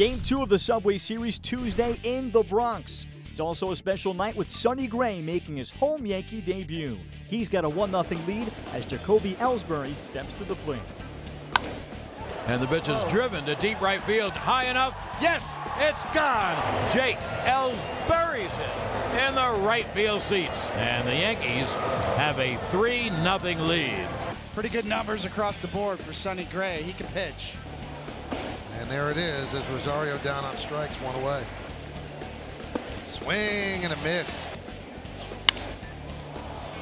Game two of the Subway Series Tuesday in the Bronx. It's also a special night with Sonny Gray making his home Yankee debut. He's got a 1 0 lead as Jacoby Ellsbury steps to the plate. And the pitch is driven to deep right field. High enough. Yes, it's gone. Jake Els buries it in the right field seats. And the Yankees have a 3 0 lead. Pretty good numbers across the board for Sonny Gray. He can pitch. And there it is as Rosario down on strikes, one away. Swing and a miss.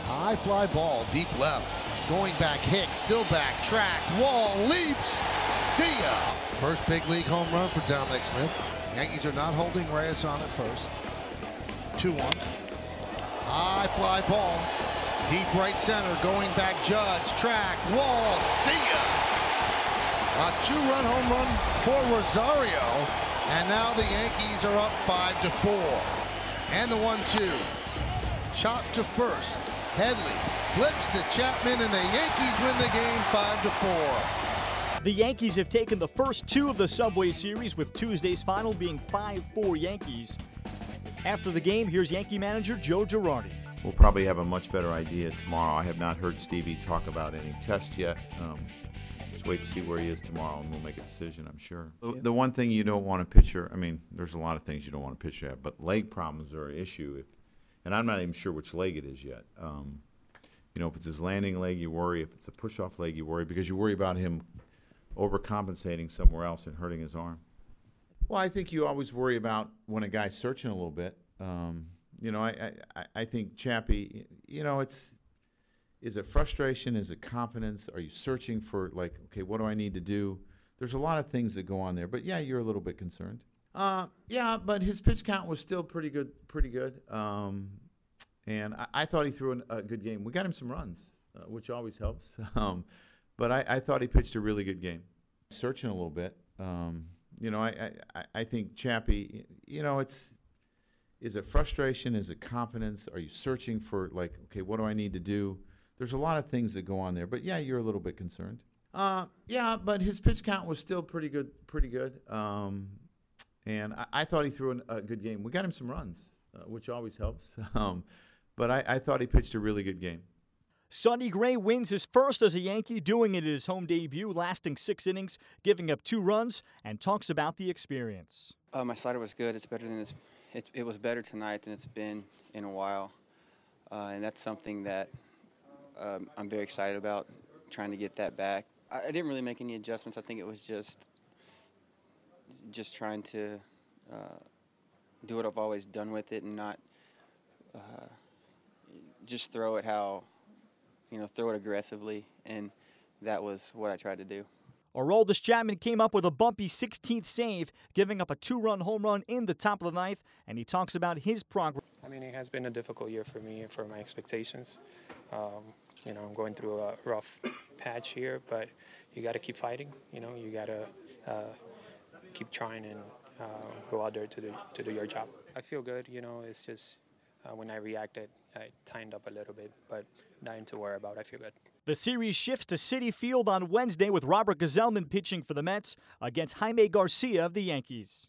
High fly ball, deep left. Going back, Hicks, still back, track, wall, leaps. See ya. First big league home run for Dominic Smith. Yankees are not holding Reyes on at first. 2 1. High fly ball. Deep right center, going back, Judge, track, wall, see ya. A two-run home run for Rosario, and now the Yankees are up five to four. And the one-two, chop to first. Headley flips to Chapman, and the Yankees win the game five to four. The Yankees have taken the first two of the Subway Series, with Tuesday's final being 5 4 Yankees. After the game, here's Yankee manager Joe Girardi. We'll probably have a much better idea tomorrow. I have not heard Stevie talk about any test yet. Um, just wait to see where he is tomorrow, and we'll make a decision. I'm sure. The, the one thing you don't want a pitcher. I mean, there's a lot of things you don't want to pitcher at, but leg problems are an issue. If, and I'm not even sure which leg it is yet. Um, you know, if it's his landing leg, you worry. If it's a push-off leg, you worry because you worry about him overcompensating somewhere else and hurting his arm. Well, I think you always worry about when a guy's searching a little bit. Um, you know, I, I, I think Chappie, you know, it's is it frustration? Is it confidence? Are you searching for like, okay, what do I need to do? There's a lot of things that go on there, but yeah, you're a little bit concerned. Uh, yeah, but his pitch count was still pretty good, pretty good. Um, and I, I, thought he threw an, a good game. We got him some runs, uh, which always helps. Um, but I, I, thought he pitched a really good game. Searching a little bit. Um, you know, I, I, I think Chappie, you know, it's is it frustration? Is it confidence? Are you searching for like, okay, what do I need to do? There's a lot of things that go on there, but yeah, you're a little bit concerned. Uh, yeah, but his pitch count was still pretty good, pretty good. Um, and I, I, thought he threw an, a good game. We got him some runs, uh, which always helps. Um, but I, I thought he pitched a really good game. Sonny Gray wins his first as a Yankee, doing it in his home debut, lasting six innings, giving up two runs, and talks about the experience. Uh, my slider was good. It's better than it's, it, it was better tonight than it's been in a while, uh, and that's something that um, I'm very excited about trying to get that back. I, I, didn't really make any adjustments. I think it was just just trying to uh, do what I've always done with it and not uh, just throw it how you know throw it aggressively, and that was what I tried to do. Aroldis Chapman came up with a bumpy 16th save, giving up a two run home run in the top of the ninth, and he talks about his progress. I mean, it has been a difficult year for me and for my expectations. Um, you know, I'm going through a rough patch here, but you got to keep fighting. You know, you got to uh, keep trying and uh, go out there to do, to do your job. I feel good. You know, it's just uh, when I reacted, I tightened up a little bit, but nothing to worry about. I feel good. The series shifts to Citi Field on Wednesday with Robert Gsellman pitching for the Mets against Jaime Garcia of the Yankees.